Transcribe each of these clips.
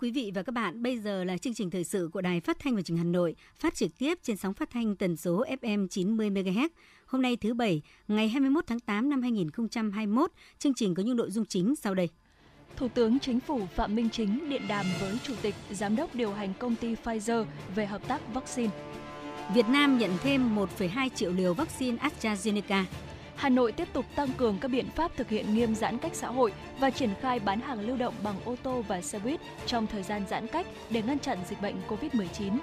Quý vị và các bạn, bây giờ là chương trình thời sự của Đài Phát thanh và Truyền hình Hà Nội, phát trực tiếp trên sóng phát thanh tần số FM 90 MHz. Hôm nay thứ bảy, ngày 21 tháng 8 năm 2021, chương trình có những nội dung chính sau đây. Thủ tướng Chính phủ Phạm Minh Chính điện đàm với Chủ tịch Giám đốc điều hành công ty Pfizer về hợp tác vaccine. Việt Nam nhận thêm 1,2 triệu liều vaccine AstraZeneca. Hà Nội tiếp tục tăng cường các biện pháp thực hiện nghiêm giãn cách xã hội và triển khai bán hàng lưu động bằng ô tô và xe buýt trong thời gian giãn cách để ngăn chặn dịch bệnh COVID-19.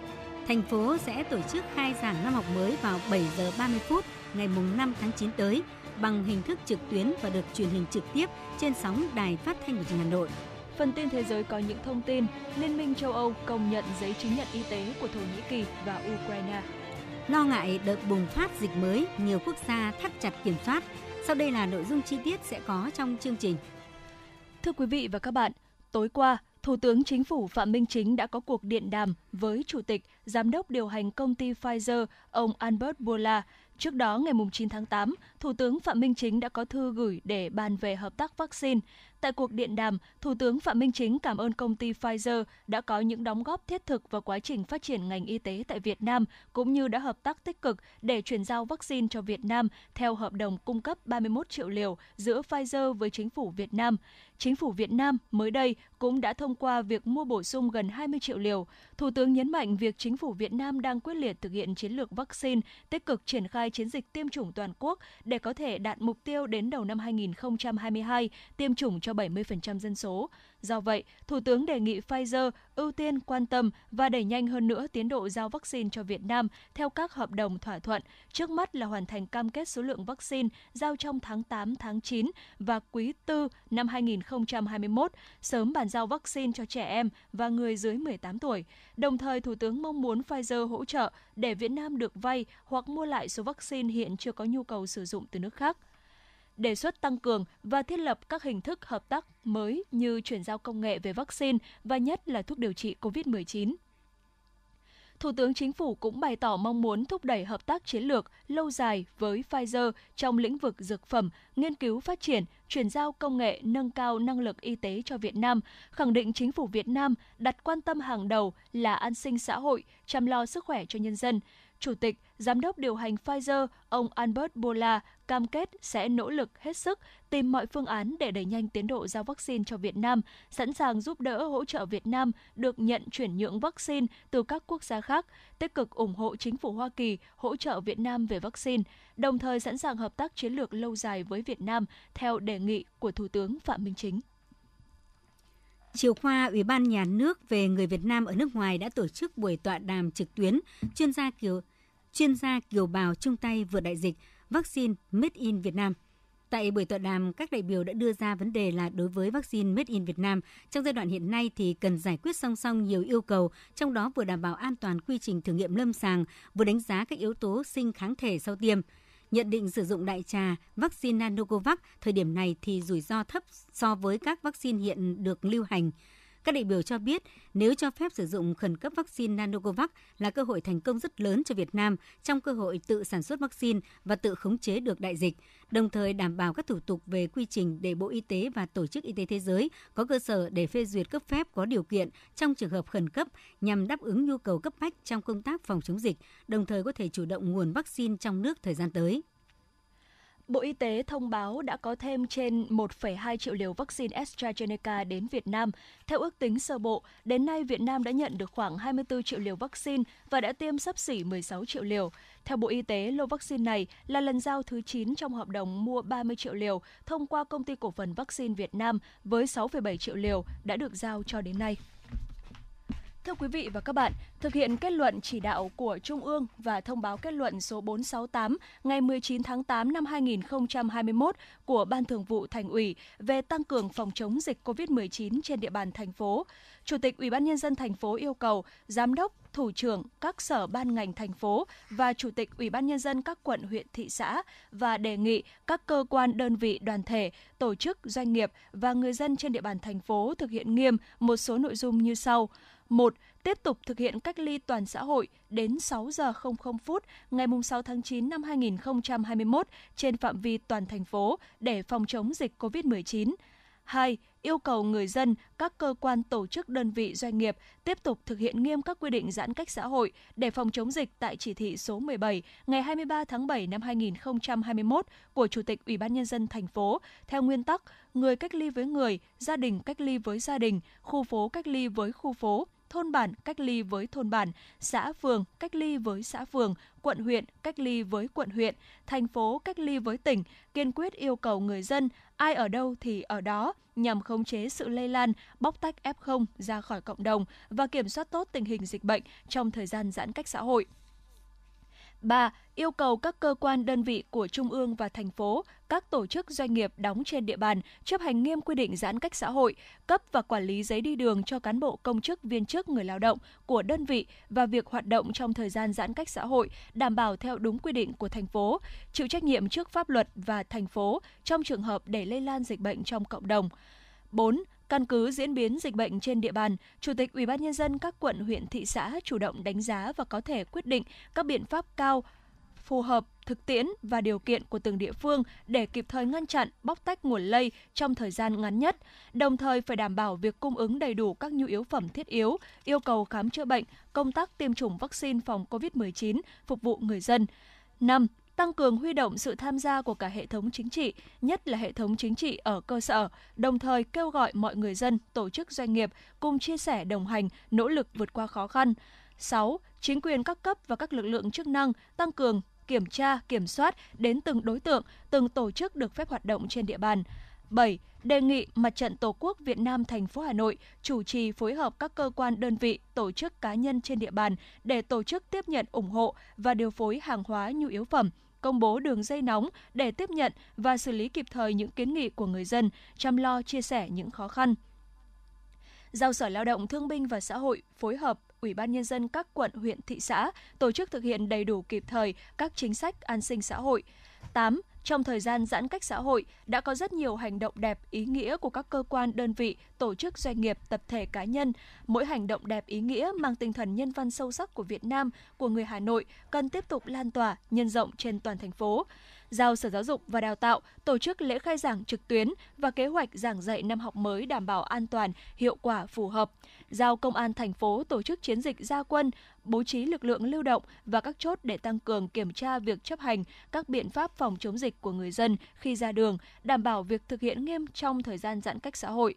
Thành phố sẽ tổ chức khai giảng năm học mới vào 7 giờ 30 phút ngày 5 tháng 9 tới bằng hình thức trực tuyến và được truyền hình trực tiếp trên sóng Đài Phát thanh và Truyền Hà Nội. Phần tin thế giới có những thông tin Liên minh châu Âu công nhận giấy chứng nhận y tế của Thổ Nhĩ Kỳ và Ukraine. Lo ngại đợt bùng phát dịch mới, nhiều quốc gia thắt chặt kiểm soát. Sau đây là nội dung chi tiết sẽ có trong chương trình. Thưa quý vị và các bạn, tối qua, Thủ tướng Chính phủ Phạm Minh Chính đã có cuộc điện đàm với Chủ tịch, Giám đốc điều hành công ty Pfizer, ông Albert Bourla. Trước đó, ngày 9 tháng 8, Thủ tướng Phạm Minh Chính đã có thư gửi để bàn về hợp tác vaccine. Tại cuộc điện đàm, Thủ tướng Phạm Minh Chính cảm ơn công ty Pfizer đã có những đóng góp thiết thực vào quá trình phát triển ngành y tế tại Việt Nam, cũng như đã hợp tác tích cực để chuyển giao vaccine cho Việt Nam theo hợp đồng cung cấp 31 triệu liều giữa Pfizer với chính phủ Việt Nam. Chính phủ Việt Nam mới đây cũng đã thông qua việc mua bổ sung gần 20 triệu liều. Thủ tướng nhấn mạnh việc chính phủ Việt Nam đang quyết liệt thực hiện chiến lược vaccine, tích cực triển khai chiến dịch tiêm chủng toàn quốc để có thể đạt mục tiêu đến đầu năm 2022 tiêm chủng cho 70% dân số. Do vậy, Thủ tướng đề nghị Pfizer ưu tiên quan tâm và đẩy nhanh hơn nữa tiến độ giao vaccine cho Việt Nam theo các hợp đồng thỏa thuận. Trước mắt là hoàn thành cam kết số lượng vaccine giao trong tháng 8, tháng 9 và quý 4 năm 2021, sớm bàn giao vaccine cho trẻ em và người dưới 18 tuổi. Đồng thời, Thủ tướng mong muốn Pfizer hỗ trợ để Việt Nam được vay hoặc mua lại số vaccine hiện chưa có nhu cầu sử dụng từ nước khác đề xuất tăng cường và thiết lập các hình thức hợp tác mới như chuyển giao công nghệ về vaccine và nhất là thuốc điều trị COVID-19. Thủ tướng Chính phủ cũng bày tỏ mong muốn thúc đẩy hợp tác chiến lược lâu dài với Pfizer trong lĩnh vực dược phẩm, nghiên cứu phát triển, chuyển giao công nghệ nâng cao năng lực y tế cho Việt Nam, khẳng định chính phủ Việt Nam đặt quan tâm hàng đầu là an sinh xã hội, chăm lo sức khỏe cho nhân dân. Chủ tịch, Giám đốc điều hành Pfizer, ông Albert Bourla cam kết sẽ nỗ lực hết sức tìm mọi phương án để đẩy nhanh tiến độ giao vaccine cho Việt Nam, sẵn sàng giúp đỡ hỗ trợ Việt Nam được nhận chuyển nhượng vaccine từ các quốc gia khác, tích cực ủng hộ chính phủ Hoa Kỳ hỗ trợ Việt Nam về vaccine, đồng thời sẵn sàng hợp tác chiến lược lâu dài với Việt Nam theo đề nghị của Thủ tướng Phạm Minh Chính. Chiều qua, Ủy ban Nhà nước về người Việt Nam ở nước ngoài đã tổ chức buổi tọa đàm trực tuyến chuyên gia kiều chuyên gia kiều bào chung tay vượt đại dịch vaccine Made in Việt Nam. Tại buổi tọa đàm, các đại biểu đã đưa ra vấn đề là đối với vaccine Made in Việt Nam, trong giai đoạn hiện nay thì cần giải quyết song song nhiều yêu cầu, trong đó vừa đảm bảo an toàn quy trình thử nghiệm lâm sàng, vừa đánh giá các yếu tố sinh kháng thể sau tiêm. Nhận định sử dụng đại trà, vaccine Nanocovax thời điểm này thì rủi ro thấp so với các vaccine hiện được lưu hành. Các đại biểu cho biết nếu cho phép sử dụng khẩn cấp vaccine Nanocovax là cơ hội thành công rất lớn cho Việt Nam trong cơ hội tự sản xuất vaccine và tự khống chế được đại dịch, đồng thời đảm bảo các thủ tục về quy trình để Bộ Y tế và Tổ chức Y tế Thế giới có cơ sở để phê duyệt cấp phép có điều kiện trong trường hợp khẩn cấp nhằm đáp ứng nhu cầu cấp bách trong công tác phòng chống dịch, đồng thời có thể chủ động nguồn vaccine trong nước thời gian tới. Bộ Y tế thông báo đã có thêm trên 1,2 triệu liều vaccine AstraZeneca đến Việt Nam. Theo ước tính sơ bộ, đến nay Việt Nam đã nhận được khoảng 24 triệu liều vaccine và đã tiêm sắp xỉ 16 triệu liều. Theo Bộ Y tế, lô vaccine này là lần giao thứ 9 trong hợp đồng mua 30 triệu liều thông qua công ty cổ phần vaccine Việt Nam với 6,7 triệu liều đã được giao cho đến nay. Thưa quý vị và các bạn, thực hiện kết luận chỉ đạo của Trung ương và thông báo kết luận số 468 ngày 19 tháng 8 năm 2021 của Ban Thường vụ Thành ủy về tăng cường phòng chống dịch COVID-19 trên địa bàn thành phố, Chủ tịch Ủy ban nhân dân thành phố yêu cầu giám đốc, thủ trưởng các sở ban ngành thành phố và chủ tịch Ủy ban nhân dân các quận huyện thị xã và đề nghị các cơ quan đơn vị đoàn thể, tổ chức doanh nghiệp và người dân trên địa bàn thành phố thực hiện nghiêm một số nội dung như sau: 1. Tiếp tục thực hiện cách ly toàn xã hội đến 6 giờ 00 phút ngày 6 tháng 9 năm 2021 trên phạm vi toàn thành phố để phòng chống dịch COVID-19. 2. Yêu cầu người dân, các cơ quan tổ chức đơn vị doanh nghiệp tiếp tục thực hiện nghiêm các quy định giãn cách xã hội để phòng chống dịch tại chỉ thị số 17 ngày 23 tháng 7 năm 2021 của Chủ tịch Ủy ban nhân dân thành phố theo nguyên tắc người cách ly với người, gia đình cách ly với gia đình, khu phố cách ly với khu phố, thôn bản cách ly với thôn bản, xã phường cách ly với xã phường, quận huyện cách ly với quận huyện, thành phố cách ly với tỉnh, kiên quyết yêu cầu người dân ai ở đâu thì ở đó nhằm khống chế sự lây lan, bóc tách F0 ra khỏi cộng đồng và kiểm soát tốt tình hình dịch bệnh trong thời gian giãn cách xã hội. 3. Yêu cầu các cơ quan đơn vị của Trung ương và thành phố, các tổ chức doanh nghiệp đóng trên địa bàn chấp hành nghiêm quy định giãn cách xã hội, cấp và quản lý giấy đi đường cho cán bộ công chức viên chức người lao động của đơn vị và việc hoạt động trong thời gian giãn cách xã hội đảm bảo theo đúng quy định của thành phố, chịu trách nhiệm trước pháp luật và thành phố trong trường hợp để lây lan dịch bệnh trong cộng đồng. 4 Căn cứ diễn biến dịch bệnh trên địa bàn, Chủ tịch Ủy ban nhân dân các quận huyện thị xã chủ động đánh giá và có thể quyết định các biện pháp cao phù hợp thực tiễn và điều kiện của từng địa phương để kịp thời ngăn chặn, bóc tách nguồn lây trong thời gian ngắn nhất, đồng thời phải đảm bảo việc cung ứng đầy đủ các nhu yếu phẩm thiết yếu, yêu cầu khám chữa bệnh, công tác tiêm chủng vaccine phòng COVID-19 phục vụ người dân. 5 tăng cường huy động sự tham gia của cả hệ thống chính trị, nhất là hệ thống chính trị ở cơ sở, đồng thời kêu gọi mọi người dân, tổ chức doanh nghiệp cùng chia sẻ đồng hành, nỗ lực vượt qua khó khăn. 6. Chính quyền các cấp và các lực lượng chức năng tăng cường kiểm tra, kiểm soát đến từng đối tượng, từng tổ chức được phép hoạt động trên địa bàn. 7. Đề nghị Mặt trận Tổ quốc Việt Nam thành phố Hà Nội chủ trì phối hợp các cơ quan đơn vị, tổ chức cá nhân trên địa bàn để tổ chức tiếp nhận ủng hộ và điều phối hàng hóa nhu yếu phẩm, công bố đường dây nóng để tiếp nhận và xử lý kịp thời những kiến nghị của người dân, chăm lo chia sẻ những khó khăn. Giao Sở Lao động Thương binh và Xã hội phối hợp Ủy ban Nhân dân các quận, huyện, thị xã tổ chức thực hiện đầy đủ kịp thời các chính sách an sinh xã hội. 8. Trong thời gian giãn cách xã hội, đã có rất nhiều hành động đẹp, ý nghĩa của các cơ quan, đơn vị, tổ chức doanh nghiệp, tập thể cá nhân. Mỗi hành động đẹp ý nghĩa mang tinh thần nhân văn sâu sắc của Việt Nam, của người Hà Nội cần tiếp tục lan tỏa, nhân rộng trên toàn thành phố giao Sở Giáo dục và Đào tạo tổ chức lễ khai giảng trực tuyến và kế hoạch giảng dạy năm học mới đảm bảo an toàn, hiệu quả, phù hợp. Giao Công an thành phố tổ chức chiến dịch gia quân, bố trí lực lượng lưu động và các chốt để tăng cường kiểm tra việc chấp hành các biện pháp phòng chống dịch của người dân khi ra đường, đảm bảo việc thực hiện nghiêm trong thời gian giãn cách xã hội.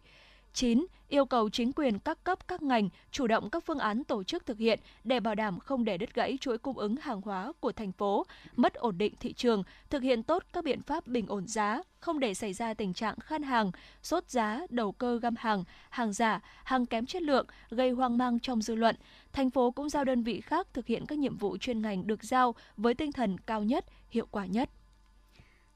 9. Yêu cầu chính quyền các cấp các ngành chủ động các phương án tổ chức thực hiện để bảo đảm không để đứt gãy chuỗi cung ứng hàng hóa của thành phố, mất ổn định thị trường, thực hiện tốt các biện pháp bình ổn giá, không để xảy ra tình trạng khan hàng, sốt giá, đầu cơ găm hàng, hàng giả, hàng kém chất lượng, gây hoang mang trong dư luận. Thành phố cũng giao đơn vị khác thực hiện các nhiệm vụ chuyên ngành được giao với tinh thần cao nhất, hiệu quả nhất.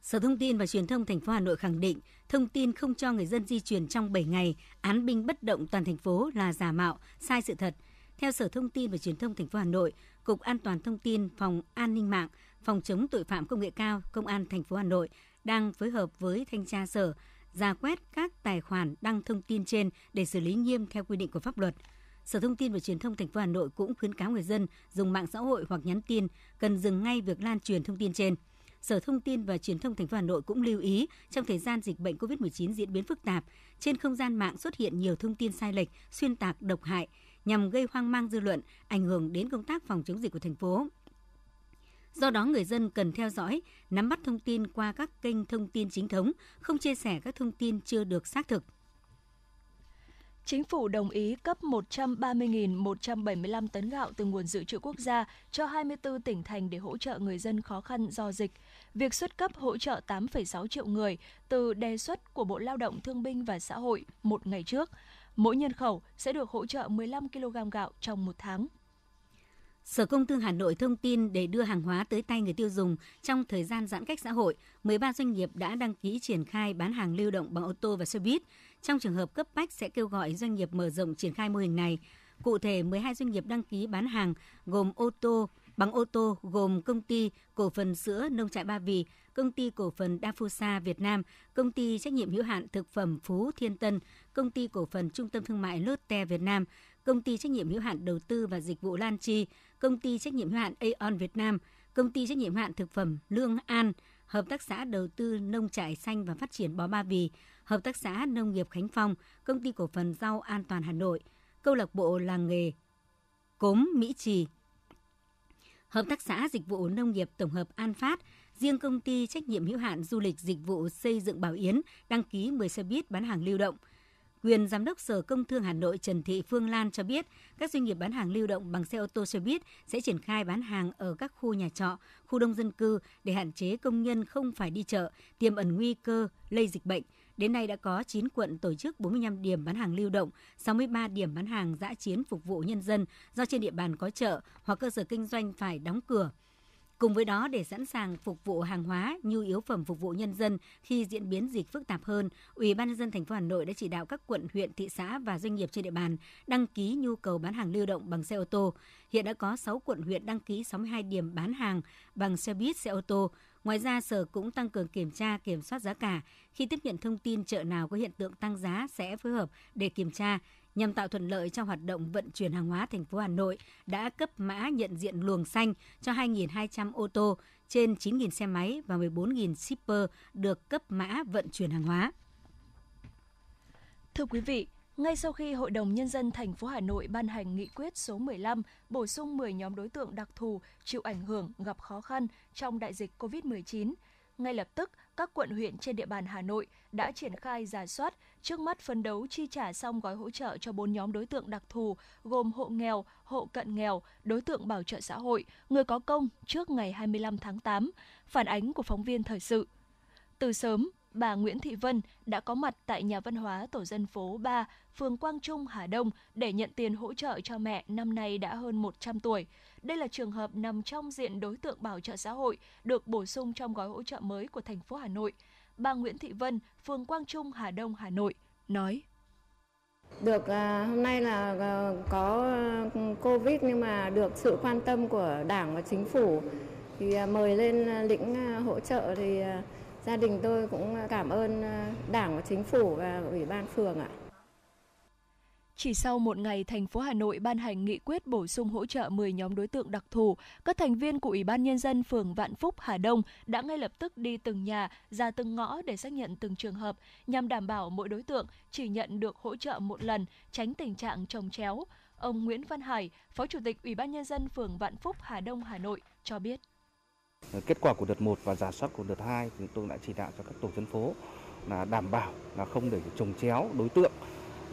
Sở Thông tin và Truyền thông thành phố Hà Nội khẳng định thông tin không cho người dân di chuyển trong 7 ngày án binh bất động toàn thành phố là giả mạo, sai sự thật. Theo Sở Thông tin và Truyền thông thành phố Hà Nội, Cục An toàn thông tin, Phòng An ninh mạng, Phòng chống tội phạm công nghệ cao, Công an thành phố Hà Nội đang phối hợp với thanh tra sở ra quét các tài khoản đăng thông tin trên để xử lý nghiêm theo quy định của pháp luật. Sở Thông tin và Truyền thông thành phố Hà Nội cũng khuyến cáo người dân dùng mạng xã hội hoặc nhắn tin cần dừng ngay việc lan truyền thông tin trên. Sở Thông tin và Truyền thông thành phố Hà Nội cũng lưu ý trong thời gian dịch bệnh COVID-19 diễn biến phức tạp, trên không gian mạng xuất hiện nhiều thông tin sai lệch, xuyên tạc, độc hại nhằm gây hoang mang dư luận, ảnh hưởng đến công tác phòng chống dịch của thành phố. Do đó người dân cần theo dõi, nắm bắt thông tin qua các kênh thông tin chính thống, không chia sẻ các thông tin chưa được xác thực. Chính phủ đồng ý cấp 130.175 tấn gạo từ nguồn dự trữ quốc gia cho 24 tỉnh thành để hỗ trợ người dân khó khăn do dịch. Việc xuất cấp hỗ trợ 8,6 triệu người từ đề xuất của Bộ Lao động Thương binh và Xã hội một ngày trước. Mỗi nhân khẩu sẽ được hỗ trợ 15 kg gạo trong một tháng. Sở Công Thương Hà Nội thông tin để đưa hàng hóa tới tay người tiêu dùng trong thời gian giãn cách xã hội, 13 doanh nghiệp đã đăng ký triển khai bán hàng lưu động bằng ô tô và xe buýt. Trong trường hợp cấp bách sẽ kêu gọi doanh nghiệp mở rộng triển khai mô hình này. Cụ thể, 12 doanh nghiệp đăng ký bán hàng gồm ô tô, bằng ô tô gồm công ty cổ phần sữa nông trại Ba Vì, công ty cổ phần Dafusa Việt Nam, công ty trách nhiệm hữu hạn thực phẩm Phú Thiên Tân, công ty cổ phần trung tâm thương mại Lotte Việt Nam, công ty trách nhiệm hữu hạn đầu tư và dịch vụ Lan Chi, công ty trách nhiệm hữu hạn Aeon Việt Nam, công ty trách nhiệm hữu hạn thực phẩm Lương An, hợp tác xã đầu tư nông trại xanh và phát triển bò Ba Vì, hợp tác xã nông nghiệp Khánh Phong, công ty cổ phần rau an toàn Hà Nội, câu lạc bộ làng nghề Cốm Mỹ Trì, hợp tác xã dịch vụ nông nghiệp tổng hợp An Phát, riêng công ty trách nhiệm hữu hạn du lịch dịch vụ xây dựng Bảo Yến đăng ký 10 xe buýt bán hàng lưu động – Quyền Giám đốc Sở Công Thương Hà Nội Trần Thị Phương Lan cho biết, các doanh nghiệp bán hàng lưu động bằng xe ô tô xe buýt sẽ triển khai bán hàng ở các khu nhà trọ, khu đông dân cư để hạn chế công nhân không phải đi chợ, tiềm ẩn nguy cơ lây dịch bệnh. Đến nay đã có 9 quận tổ chức 45 điểm bán hàng lưu động, 63 điểm bán hàng dã chiến phục vụ nhân dân do trên địa bàn có chợ hoặc cơ sở kinh doanh phải đóng cửa. Cùng với đó, để sẵn sàng phục vụ hàng hóa, nhu yếu phẩm phục vụ nhân dân khi diễn biến dịch phức tạp hơn, Ủy ban nhân dân thành phố Hà Nội đã chỉ đạo các quận, huyện, thị xã và doanh nghiệp trên địa bàn đăng ký nhu cầu bán hàng lưu động bằng xe ô tô. Hiện đã có 6 quận huyện đăng ký 62 điểm bán hàng bằng xe buýt, xe ô tô. Ngoài ra, Sở cũng tăng cường kiểm tra, kiểm soát giá cả. Khi tiếp nhận thông tin chợ nào có hiện tượng tăng giá sẽ phối hợp để kiểm tra, nhằm tạo thuận lợi cho hoạt động vận chuyển hàng hóa thành phố Hà Nội đã cấp mã nhận diện luồng xanh cho 2.200 ô tô, trên 9.000 xe máy và 14.000 shipper được cấp mã vận chuyển hàng hóa. Thưa quý vị, ngay sau khi Hội đồng Nhân dân thành phố Hà Nội ban hành nghị quyết số 15 bổ sung 10 nhóm đối tượng đặc thù chịu ảnh hưởng gặp khó khăn trong đại dịch COVID-19, ngay lập tức các quận huyện trên địa bàn Hà Nội đã triển khai giả soát, trước mắt phấn đấu chi trả xong gói hỗ trợ cho bốn nhóm đối tượng đặc thù gồm hộ nghèo, hộ cận nghèo, đối tượng bảo trợ xã hội, người có công trước ngày 25 tháng 8, phản ánh của phóng viên thời sự. Từ sớm, bà Nguyễn Thị Vân đã có mặt tại nhà văn hóa tổ dân phố 3, phường Quang Trung, Hà Đông để nhận tiền hỗ trợ cho mẹ năm nay đã hơn 100 tuổi. Đây là trường hợp nằm trong diện đối tượng bảo trợ xã hội được bổ sung trong gói hỗ trợ mới của thành phố Hà Nội. Bà Nguyễn Thị Vân, phường Quang Trung, Hà Đông, Hà Nội nói: được à, hôm nay là à, có ừ, Covid nhưng mà được sự quan tâm của Đảng và Chính phủ thì à, mời lên lĩnh hỗ trợ thì gia đình tôi cũng cảm ơn ờ, Đảng và Chính phủ và Ủy ban phường ạ. Chỉ sau một ngày, thành phố Hà Nội ban hành nghị quyết bổ sung hỗ trợ 10 nhóm đối tượng đặc thù, các thành viên của Ủy ban Nhân dân phường Vạn Phúc, Hà Đông đã ngay lập tức đi từng nhà, ra từng ngõ để xác nhận từng trường hợp, nhằm đảm bảo mỗi đối tượng chỉ nhận được hỗ trợ một lần, tránh tình trạng trồng chéo. Ông Nguyễn Văn Hải, Phó Chủ tịch Ủy ban Nhân dân phường Vạn Phúc, Hà Đông, Hà Nội cho biết. Kết quả của đợt 1 và giả soát của đợt 2 chúng tôi đã chỉ đạo cho các tổ dân phố là đảm bảo là không để trồng chéo đối tượng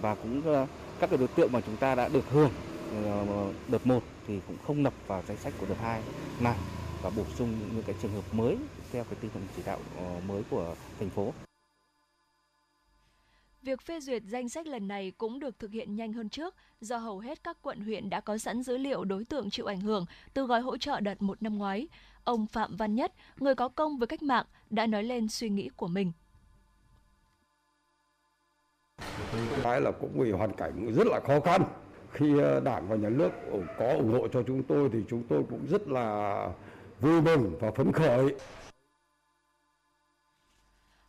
và cũng ờ, các cái đối tượng mà chúng ta đã được hưởng ờ, đợt 1 thì cũng không nập vào danh sách của đợt 2 này và bổ sung những cái trường hợp mới theo cái tinh thần chỉ đạo ờ, mới của thành phố. Việc phê duyệt danh sách lần này cũng được thực hiện nhanh hơn trước do hầu hết các quận huyện đã có sẵn dữ liệu đối tượng chịu ảnh hưởng từ gói hỗ trợ đợt một năm ngoái. Ông Phạm Văn Nhất, người có công với cách mạng, đã nói lên suy nghĩ của mình. Cái là cũng vì hoàn cảnh rất là khó khăn. Khi ờ, Đảng và Nhà nước có ủng hộ cho chúng tôi thì chúng tôi cũng rất là vui mừng và phấn khởi.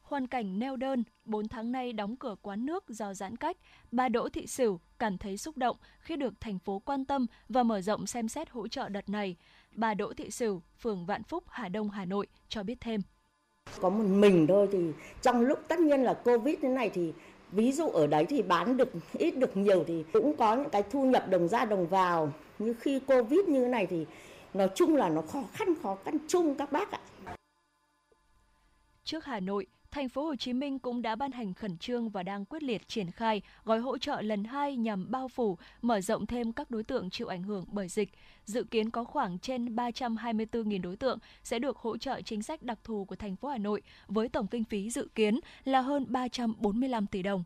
Hoàn cảnh neo đơn, 4 tháng nay đóng cửa quán nước do giãn cách, bà Đỗ Thị Sửu cảm thấy xúc động khi được thành phố quan tâm và mở rộng xem xét hỗ trợ đợt này. Bà Đỗ Thị Sửu, phường Vạn Phúc, Hà Đông, Hà Nội cho biết thêm. Có một mình thôi thì trong lúc tất nhiên là Covid thế này thì ví dụ ở đấy thì bán được ít được nhiều thì cũng có những cái thu nhập đồng ra đồng vào như khi covid như này thì nói chung là nó khó khăn khó khăn chung các bác ạ trước Hà Nội Thành phố Hồ Chí Minh cũng đã ban hành khẩn trương và đang quyết liệt triển khai gói hỗ trợ lần 2 nhằm bao phủ, mở rộng thêm các đối tượng chịu ảnh hưởng bởi dịch. Dự kiến có khoảng trên 324.000 đối tượng sẽ được hỗ trợ chính sách đặc thù của thành phố Hà Nội với tổng kinh phí dự kiến là hơn 345 tỷ đồng.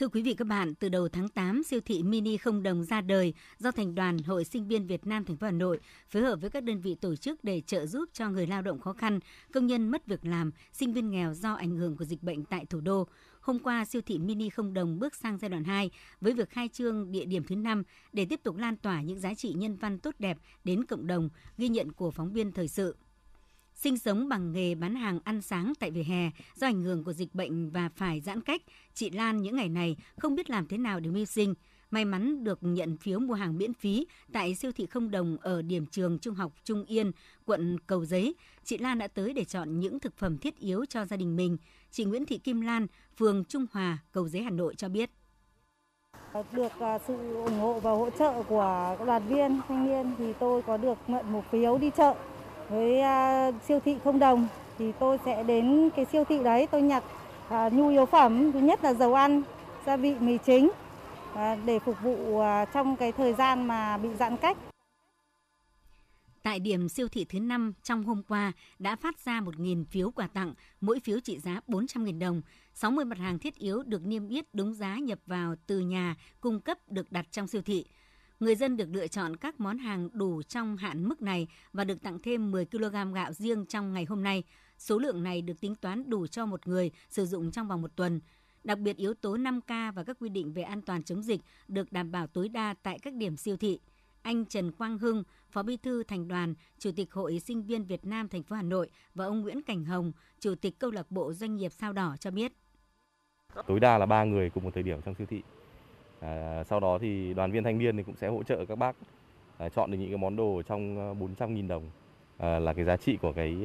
Thưa quý vị các bạn, từ đầu tháng 8, siêu thị mini không đồng ra đời do Thành đoàn Hội Sinh viên Việt Nam thành phố Hà Nội phối hợp với các đơn vị tổ chức để trợ giúp cho người lao động khó khăn, công nhân mất việc làm, sinh viên nghèo do ảnh hưởng của dịch bệnh tại thủ đô. Hôm qua, siêu thị mini không đồng bước sang giai đoạn 2 với việc khai trương địa điểm thứ 5 để tiếp tục lan tỏa những giá trị nhân văn tốt đẹp đến cộng đồng, ghi nhận của phóng viên thời sự sinh sống bằng nghề bán hàng ăn sáng tại vỉa hè do ảnh hưởng của dịch bệnh và phải giãn cách, chị Lan những ngày này không biết làm thế nào để mưu sinh. May mắn được nhận phiếu mua hàng miễn phí tại siêu thị không đồng ở điểm trường Trung học Trung Yên, quận Cầu Giấy. Chị Lan đã tới để chọn những thực phẩm thiết yếu cho gia đình mình. Chị Nguyễn Thị Kim Lan, phường Trung Hòa, Cầu Giấy, Hà Nội cho biết. Được à, sự ủng hộ và hỗ trợ của đoàn viên thanh niên thì tôi có được nhận một phiếu đi chợ với à, siêu thị không đồng thì tôi sẽ đến cái siêu thị đấy tôi nhặt à, nhu yếu phẩm. Thứ nhất là dầu ăn gia vị mì chính à, để phục vụ trong cái thời gian mà bị giãn cách. Tại điểm siêu thị thứ 5 trong hôm qua đã phát ra 1.000 phiếu quà tặng, mỗi phiếu trị giá 400.000 đồng. 60 mặt hàng thiết yếu được niêm yết đúng giá nhập vào từ nhà cung cấp được đặt trong siêu thị người dân được lựa chọn các món hàng đủ trong hạn mức này và được tặng thêm 10 kg gạo riêng trong ngày hôm nay. Số lượng này được tính toán đủ cho một người sử dụng trong vòng một tuần. Đặc biệt yếu tố 5K và các quy định về an toàn chống dịch được đảm bảo tối đa tại các điểm siêu thị. Anh Trần Quang Hưng, Phó Bí thư Thành đoàn, Chủ tịch Hội Sinh viên Việt Nam thành phố Hà Nội và ông Nguyễn Cảnh Hồng, Chủ tịch Câu lạc bộ Doanh nghiệp Sao Đỏ cho biết. Tối đa là 3 người cùng một thời điểm trong siêu thị. À, sau đó thì đoàn viên thanh niên thì cũng sẽ hỗ trợ các bác à, chọn được những cái món đồ trong ờ, 400.000 đồng à, là cái giá trị của cái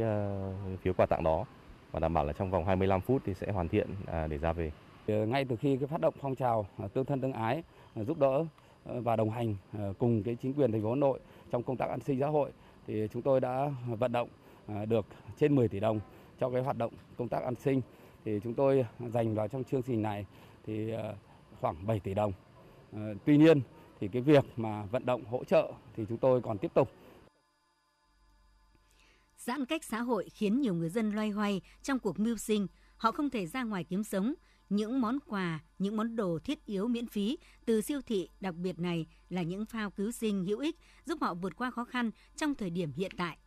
uh, phiếu quà tặng đó và đảm bảo là trong vòng 25 phút thì sẽ hoàn thiện à, để ra về. Ờ, ngay từ khi cái phát động phong trào à, tương thân tương ái à, giúp đỡ và đồng hành à, cùng cái chính quyền thành phố Hà Nội trong công tác an sinh xã hội thì chúng tôi đã vận động được trên 10 tỷ đồng cho cái hoạt động công tác an sinh thì chúng tôi dành vào trong chương trình này thì khoảng 7 tỷ đồng ờ, tuy nhiên thì cái việc mà vận động hỗ trợ thì chúng tôi còn tiếp tục. Giãn cách xã hội khiến nhiều người dân loay hoay trong cuộc mưu sinh, họ không thể ra ngoài kiếm sống. Những món quà, những món đồ thiết yếu miễn phí từ siêu thị đặc biệt này là những phao cứu sinh hữu ích giúp họ vượt qua khó khăn trong thời điểm hiện tại.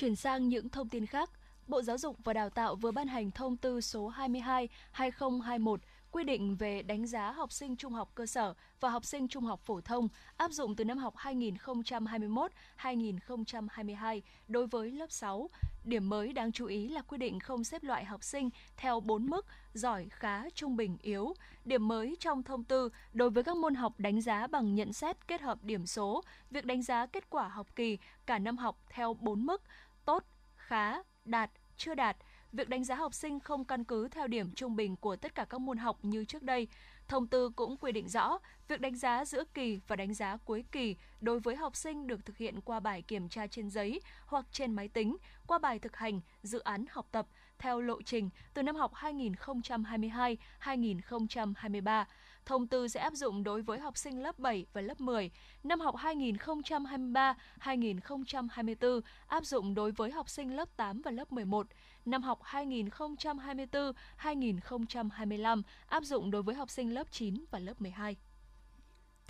Chuyển sang những thông tin khác, Bộ Giáo dục và Đào tạo vừa ban hành thông tư số 22/2021 quy định về đánh giá học sinh trung học cơ sở và học sinh trung học phổ thông áp dụng từ năm học 2021-2022 đối với lớp 6. Điểm mới đáng chú ý là quy định không xếp loại học sinh theo 4 mức giỏi, khá, trung bình, yếu. Điểm mới trong thông tư đối với các môn học đánh giá bằng nhận xét kết hợp điểm số, việc đánh giá kết quả học kỳ cả năm học theo 4 mức tốt, khá, đạt, chưa đạt. Việc đánh giá học sinh không căn cứ theo điểm trung bình của tất cả các môn học như trước đây. Thông tư cũng quy định rõ, việc đánh giá giữa kỳ và đánh giá cuối kỳ đối với học sinh được thực hiện qua bài kiểm tra trên giấy hoặc trên máy tính, qua bài thực hành, dự án học tập theo lộ trình từ năm học 2022-2023. Thông tư sẽ áp dụng đối với học sinh lớp 7 và lớp 10. Năm học 2023-2024 áp dụng đối với học sinh lớp 8 và lớp 11. Năm học 2024-2025 áp dụng đối với học sinh lớp 9 và lớp 12.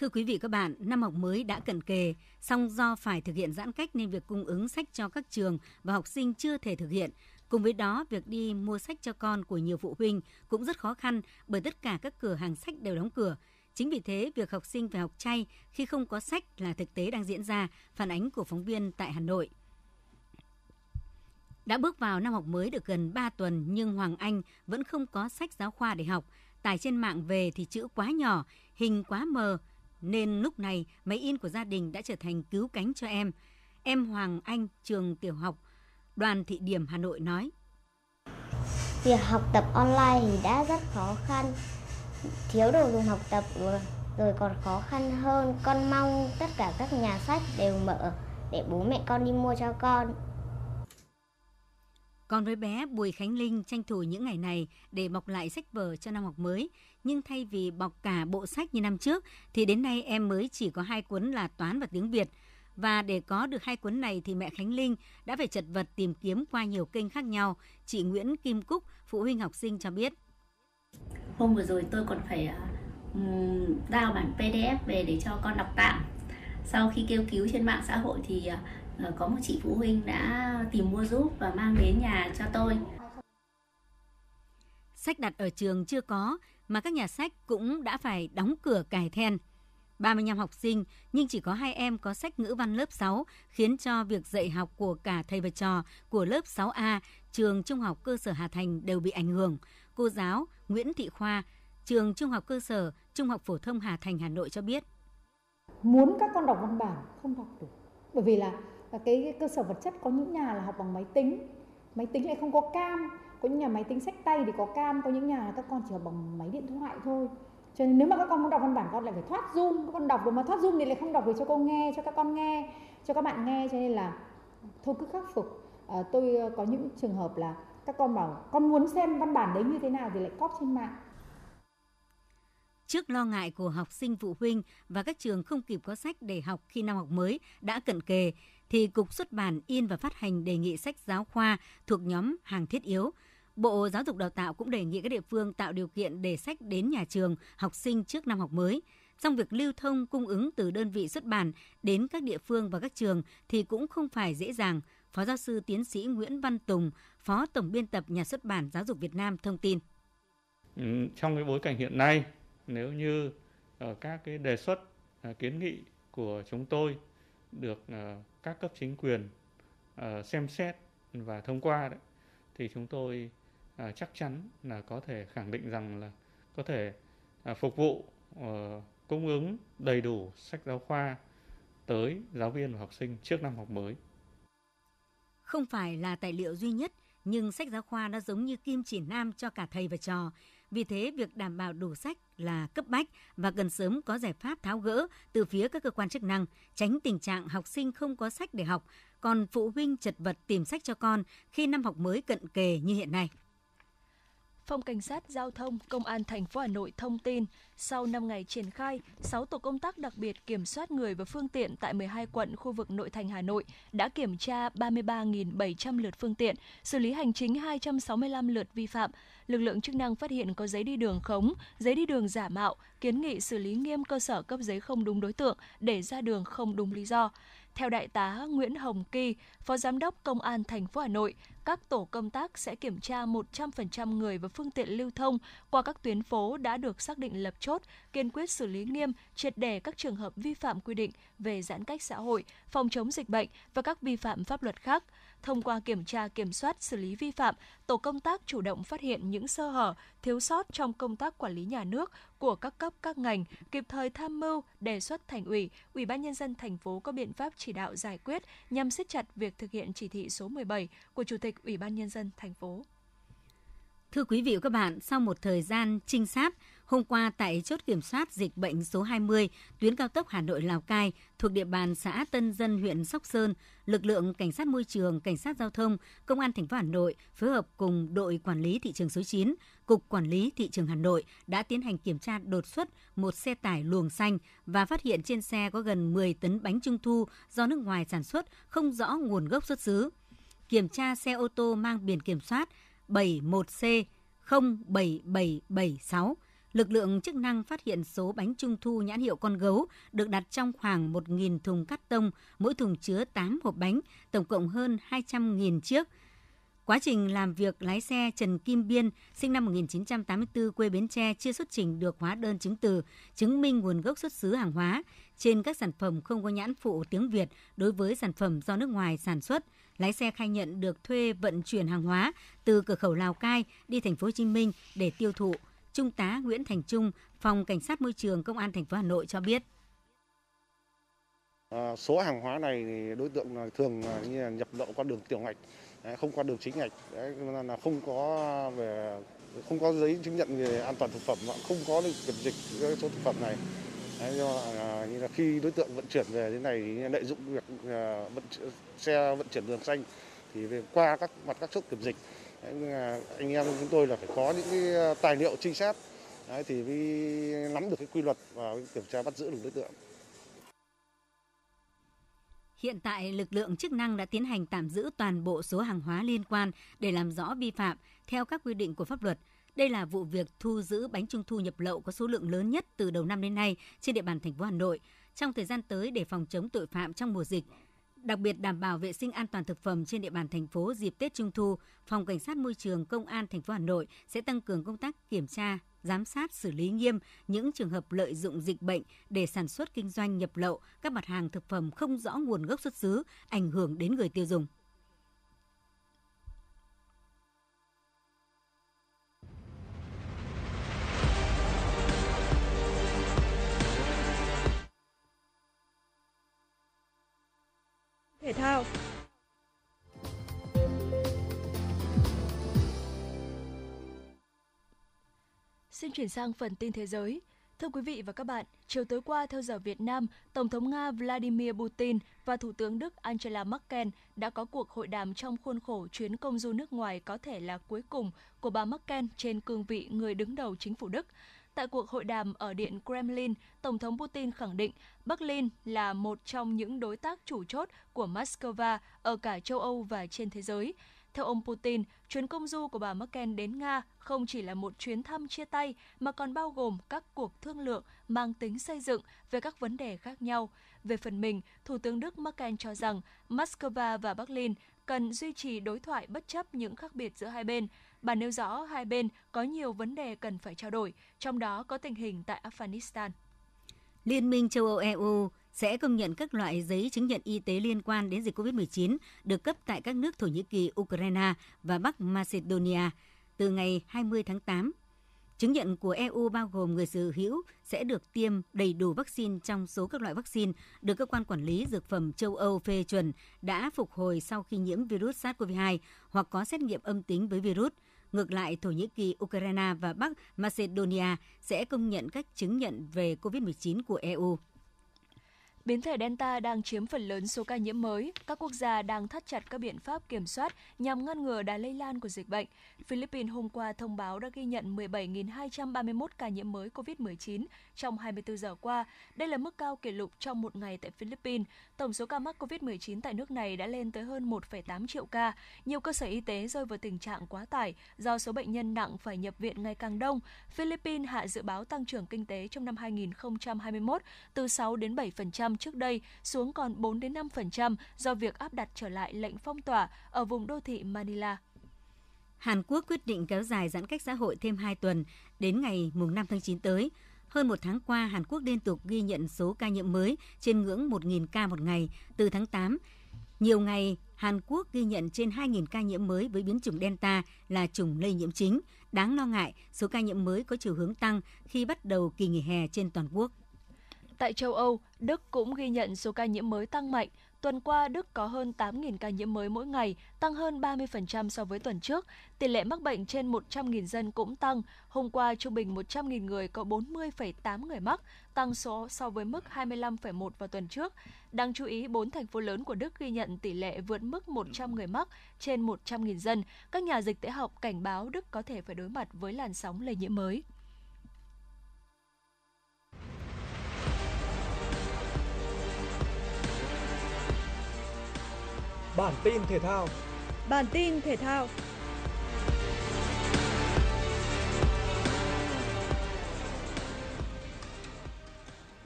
Thưa quý vị các bạn, năm học mới đã cận kề, song do phải thực hiện giãn cách nên việc cung ứng sách cho các trường và học sinh chưa thể thực hiện. Cùng với đó, việc đi mua sách cho con của nhiều phụ huynh cũng rất khó khăn bởi tất cả các cửa hàng sách đều đóng cửa. Chính vì thế, việc học sinh phải học chay khi không có sách là thực tế đang diễn ra, phản ánh của phóng viên tại Hà Nội. Đã bước vào năm học mới được gần 3 tuần nhưng Hoàng Anh vẫn không có sách giáo khoa để học. Tải trên mạng về thì chữ quá nhỏ, hình quá mờ, nên lúc này máy in của gia đình đã trở thành cứu cánh cho em. Em Hoàng Anh, trường tiểu học Đoàn Thị Điểm Hà Nội nói. Việc học tập online thì đã rất khó khăn, thiếu đồ dùng học tập rồi còn khó khăn hơn. Con mong tất cả các nhà sách đều mở để bố mẹ con đi mua cho con. Còn với bé Bùi Khánh Linh tranh thủ những ngày này để bọc lại sách vở cho năm học mới, nhưng thay vì bọc cả bộ sách như năm trước thì đến nay em mới chỉ có hai cuốn là toán và tiếng Việt. Và để có được hai cuốn này thì mẹ Khánh Linh đã phải chật vật tìm kiếm qua nhiều kênh khác nhau. Chị Nguyễn Kim Cúc, phụ huynh học sinh cho biết. Hôm vừa rồi tôi còn phải đào bản PDF về để cho con đọc tạm. Sau khi kêu cứu trên mạng xã hội thì à, có một chị phụ huynh đã tìm mua giúp và mang đến nhà cho tôi. Sách đặt ở trường chưa có mà các nhà sách cũng đã phải đóng cửa cài then. 35 học sinh nhưng chỉ có hai em có sách ngữ văn lớp 6 khiến cho việc dạy học của cả thầy và trò của lớp 6A trường Trung học cơ sở Hà Thành đều bị ảnh hưởng. Cô giáo Nguyễn Thị Khoa, trường Trung học cơ sở Trung học phổ thông Hà Thành Hà Nội cho biết. Muốn các con đọc văn bản không đọc được. Bởi vì là, và cái cơ sở vật chất có những nhà là học bằng máy tính, máy tính lại không có cam, có những nhà máy tính sách tay thì có cam, có những nhà là các con chỉ học bằng máy điện thoại thôi. Cho nên nếu mà các con muốn đọc văn bản con lại phải thoát zoom. Các con đọc được mà thoát zoom thì lại không đọc được cho cô nghe cho các con nghe cho các bạn nghe. Cho nên là thôi cứ khắc phục. À, tôi ờ, có những trường hợp là các con bảo con muốn xem văn bản đấy như thế nào thì lại cóp trên mạng. Trước lo ngại của học sinh phụ huynh và các trường không kịp có sách để học khi năm học mới đã cận kề, thì Cục xuất bản in và phát hành đề nghị sách giáo khoa thuộc nhóm hàng thiết yếu – Bộ Giáo dục Đào tạo cũng đề nghị các địa phương tạo điều kiện để sách đến nhà trường, học sinh trước năm học mới. Trong việc lưu thông cung ứng từ đơn vị xuất bản đến các địa phương và các trường thì cũng không phải dễ dàng. Phó giáo sư tiến sĩ Nguyễn Văn Tùng, Phó Tổng biên tập Nhà xuất bản Giáo dục Việt Nam thông tin. Ừ, trong cái bối cảnh hiện nay, nếu như ở các cái đề xuất ờ, kiến nghị của chúng tôi được ờ, các cấp chính quyền ờ, xem xét và thông qua đấy, thì chúng tôi uh, chắc chắn là có thể khẳng định rằng là có thể uh, phục vụ uh, cung ứng đầy đủ sách giáo khoa tới giáo viên và học sinh trước năm học mới. Không phải là tài liệu duy nhất, nhưng sách giáo khoa đã giống như kim chỉ nam cho cả thầy và trò. Vì thế, việc đảm bảo đủ sách là cấp bách và cần sớm có giải pháp tháo gỡ từ phía các cơ quan chức năng, tránh tình trạng học sinh không có sách để học, còn phụ huynh chật vật tìm sách cho con khi năm học mới cận kề như hiện nay. Phòng Cảnh sát Giao thông Công an thành phố Hà Nội thông tin, sau 5 ngày triển khai, 6 tổ công tác đặc biệt kiểm soát người và phương tiện tại 12 quận khu vực nội thành Hà Nội đã kiểm tra 33.700 lượt phương tiện, xử lý hành chính 265 lượt vi phạm. Lực lượng chức năng phát hiện có giấy đi đường khống, giấy đi đường giả mạo, kiến nghị xử lý nghiêm cơ sở cấp giấy không đúng đối tượng để ra đường không đúng lý do. Theo đại tá Nguyễn Hồng Kỳ, Phó Giám đốc Công an thành phố Hà Nội, các tổ công tác sẽ kiểm tra 100% người và phương tiện lưu thông qua các tuyến phố đã được xác định lập chốt, kiên quyết xử lý nghiêm, triệt đề các trường hợp vi phạm quy định về giãn cách xã hội, phòng chống dịch bệnh và các vi phạm pháp luật khác. Thông qua kiểm tra kiểm soát xử lý vi phạm, tổ công tác chủ động phát hiện những sơ hở, thiếu sót trong công tác quản lý nhà nước của các cấp các ngành, kịp thời tham mưu đề xuất thành ủy, ủy ban nhân dân thành phố có biện pháp chỉ đạo giải quyết nhằm siết chặt việc thực hiện chỉ thị số 17 của Chủ tịch Ủy ban nhân dân thành phố. Thưa quý vị và các bạn, sau một thời gian trinh sát, Hôm qua tại chốt kiểm soát dịch bệnh số 20, tuyến cao tốc Hà Nội Lào Cai thuộc địa bàn xã Tân Dân huyện Sóc Sơn, lực lượng cảnh sát môi trường, cảnh sát giao thông, công an thành phố Hà Nội phối hợp cùng đội quản lý thị trường số 9, cục quản lý thị trường Hà Nội đã tiến hành kiểm tra đột xuất một xe tải luồng xanh và phát hiện trên xe có gần 10 tấn bánh trung thu do nước ngoài sản xuất không rõ nguồn gốc xuất xứ. Kiểm tra xe ô tô mang biển kiểm soát 71C 07776 lực lượng chức năng phát hiện số bánh trung thu nhãn hiệu con gấu được đặt trong khoảng 1.000 thùng cắt tông, mỗi thùng chứa 8 hộp bánh, tổng cộng hơn 200.000 chiếc. Quá trình làm việc, lái xe Trần Kim Biên, sinh năm 1984, quê Bến Tre, chưa xuất trình được hóa đơn chứng từ, chứng minh nguồn gốc xuất xứ hàng hóa. Trên các sản phẩm không có nhãn phụ tiếng Việt đối với sản phẩm do nước ngoài sản xuất. Lái xe khai nhận được thuê vận chuyển hàng hóa từ cửa khẩu Lào Cai đi thành phố Hồ Chí Minh để tiêu thụ. Trung tá Nguyễn Thành Trung, Phòng Cảnh sát Môi trường Công an thành phố Hà Nội cho biết. À, số hàng hóa này thì đối tượng thường như là nhập lậu qua đường tiểu ngạch, không qua đường chính ngạch, là không có về không có giấy chứng nhận về an toàn thực phẩm không có được kiểm dịch số thực phẩm này. Đấy, do, à, như là khi đối tượng vận chuyển về thế này lợi dụng việc à, vận xe vận chuyển đường xanh thì qua các mặt các chốt kiểm dịch anh em chúng tôi là phải có những cái à, tài liệu trinh sát Đấy, thì mới nắm được cái quy luật và kiểm tra bắt giữ được đối tượng. Hiện tại, lực lượng chức năng đã tiến hành tạm giữ toàn bộ số hàng hóa liên quan để làm rõ vi phạm theo các quy định của pháp luật. Đây là vụ việc thu giữ bánh trung thu nhập lậu có số lượng lớn nhất từ đầu năm đến nay trên địa bàn thành phố Hà Nội. Trong thời gian tới để phòng chống tội phạm trong mùa dịch, đặc biệt đảm bảo vệ sinh an toàn thực phẩm trên địa bàn thành phố dịp Tết Trung thu, Phòng Cảnh sát Môi trường Công an thành phố Hà Nội sẽ tăng cường công tác kiểm tra, giám sát xử lý nghiêm những trường hợp lợi dụng dịch bệnh để sản xuất kinh doanh nhập lậu các mặt hàng thực phẩm không rõ nguồn gốc xuất xứ, ảnh hưởng đến người tiêu dùng. Thể thao Xin chuyển sang phần tin thế giới. Thưa quý vị và các bạn, chiều tối qua theo giờ Việt Nam, Tổng thống Nga Vladimir Putin và Thủ tướng Đức Angela Merkel đã có cuộc hội đàm trong khuôn khổ chuyến công du nước ngoài có thể là cuối cùng của bà Merkel trên cương vị người đứng đầu chính phủ Đức. Tại cuộc hội đàm ở Điện Kremlin, Tổng thống Putin khẳng định Berlin là một trong những đối tác chủ chốt của Moscow ở cả châu Âu và trên thế giới. Theo ông Putin, chuyến công du của bà Merkel đến Nga không chỉ là một chuyến thăm chia tay mà còn bao gồm các cuộc thương lượng mang tính xây dựng về các vấn đề khác nhau. Về phần mình, Thủ tướng Đức Merkel cho rằng Moscow và Berlin cần duy trì đối thoại bất chấp những khác biệt giữa hai bên. Bà nêu rõ hai bên có nhiều vấn đề cần phải trao đổi, trong đó có tình hình tại Afghanistan. Liên minh châu Âu EU sẽ công nhận các loại giấy chứng nhận y tế liên quan đến dịch COVID-19 được cấp tại các nước Thổ Nhĩ Kỳ, Ukraine và Bắc Macedonia từ ngày 20 tháng 8. Chứng nhận của EU bao gồm người sở hữu sẽ được tiêm đầy đủ vaccine trong số các loại vaccine được cơ quan quản lý dược phẩm châu Âu phê chuẩn đã phục hồi sau khi nhiễm virus SARS-CoV-2 hoặc có xét nghiệm âm tính với virus. Ngược lại, Thổ Nhĩ Kỳ, Ukraine và Bắc Macedonia sẽ công nhận các chứng nhận về COVID-19 của EU. Biến thể Delta đang chiếm phần lớn số ca nhiễm mới. Các quốc gia đang thắt chặt các biện pháp kiểm soát nhằm ngăn ngừa đà lây lan của dịch bệnh. Philippines hôm qua thông báo đã ghi nhận 17.231 ca nhiễm mới COVID-19 trong 24 giờ qua. Đây là mức cao kỷ lục trong một ngày tại Philippines. Tổng số ca mắc COVID-19 tại nước này đã lên tới hơn 1,8 triệu ca. Nhiều cơ sở y tế rơi vào tình trạng quá tải do số bệnh nhân nặng phải nhập viện ngày càng đông. Philippines hạ dự báo tăng trưởng kinh tế trong năm 2021 từ 6 đến 7% trước đây xuống còn 4 đến 5% do việc áp đặt trở lại lệnh phong tỏa ở vùng đô thị Manila. Hàn Quốc quyết định kéo dài giãn cách xã hội thêm 2 tuần đến ngày 5 tháng 9 tới. Hơn một tháng qua, Hàn Quốc liên tục ghi nhận số ca nhiễm mới trên ngưỡng 1.000 ca một ngày từ tháng 8. Nhiều ngày, Hàn Quốc ghi nhận trên 2.000 ca nhiễm mới với biến chủng Delta là chủng lây nhiễm chính. Đáng lo ngại, số ca nhiễm mới có chiều hướng tăng khi bắt đầu kỳ nghỉ hè trên toàn quốc. Tại châu Âu, Đức cũng ghi nhận số ca nhiễm mới tăng mạnh. Tuần qua, Đức có hơn 8.000 ca nhiễm mới mỗi ngày, tăng hơn 30% so với tuần trước. Tỷ lệ mắc bệnh trên 100.000 dân cũng tăng. Hôm qua, trung bình 100.000 người có 40,8 người mắc, tăng số so với mức 25,1 vào tuần trước. Đáng chú ý, 4 thành phố lớn của Đức ghi nhận tỷ lệ vượt mức 100 người mắc trên 100.000 dân. Các nhà dịch tễ học cảnh báo Đức có thể phải đối mặt với làn sóng lây nhiễm mới. Bản tin thể thao. Bản tin thể thao.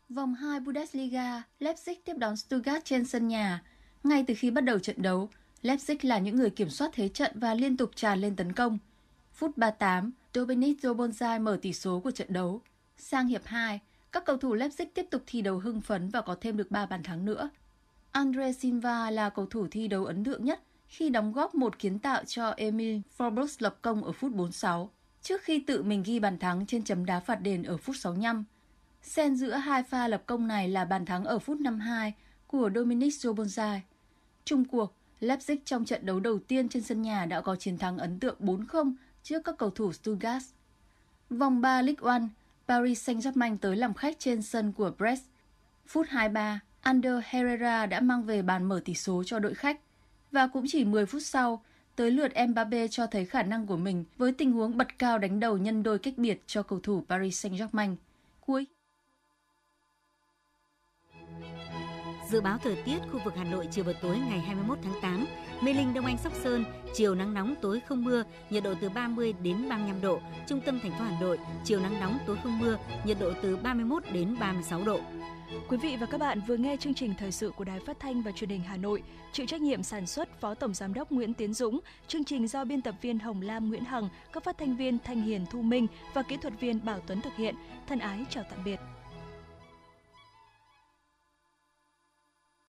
Vòng 2 Bundesliga, Leipzig tiếp đón Stuttgart trên sân nhà. Ngay từ khi bắt đầu trận đấu, Leipzig là những người kiểm soát thế trận và liên tục tràn lên tấn công. Phút 38, Dominic Zoboszlai mở tỷ số của trận đấu. Sang hiệp 2, các cầu thủ Leipzig tiếp tục thi đấu hưng phấn và có thêm được 3 bàn thắng nữa. Andre Silva là cầu thủ thi đấu ấn tượng nhất khi đóng góp một kiến tạo cho Emil Forsberg lập công ở phút 46, trước khi tự mình ghi bàn thắng trên chấm đá phạt đền ở phút 65. Xen giữa hai pha lập công này là bàn thắng ở phút 52 của Dominic Sobonzai. Trung cuộc, Leipzig trong trận đấu đầu tiên trên sân nhà đã có chiến thắng ấn tượng 4-0 trước các cầu thủ Stuttgart. Vòng 3 League One, Paris Saint-Germain tới làm khách trên sân của Brest. Phút 23, Ander Herrera đã mang về bàn mở tỷ số cho đội khách. Và cũng chỉ 10 phút sau, tới lượt Mbappe cho thấy khả năng của mình với tình huống bật cao đánh đầu nhân đôi cách biệt cho cầu thủ Paris Saint-Germain. Cuối Dự báo thời tiết khu vực Hà Nội chiều và tối ngày 21 tháng 8, Mê Linh, Đông Anh, Sóc Sơn, chiều nắng nóng, tối không mưa, nhiệt độ từ 30 đến 35 độ. Trung tâm thành phố Hà Nội, chiều nắng nóng, tối không mưa, nhiệt độ từ 31 đến 36 độ. Quý vị và các bạn vừa nghe chương trình thời sự của Đài Phát thanh và Truyền hình Hà Nội, chịu trách nhiệm sản xuất Phó Tổng giám đốc Nguyễn Tiến Dũng, chương trình do biên tập viên Hồng Lam Nguyễn Hằng, các phát thanh viên Thanh Hiền Thu Minh và kỹ thuật viên Bảo Tuấn thực hiện. Thân ái chào tạm biệt.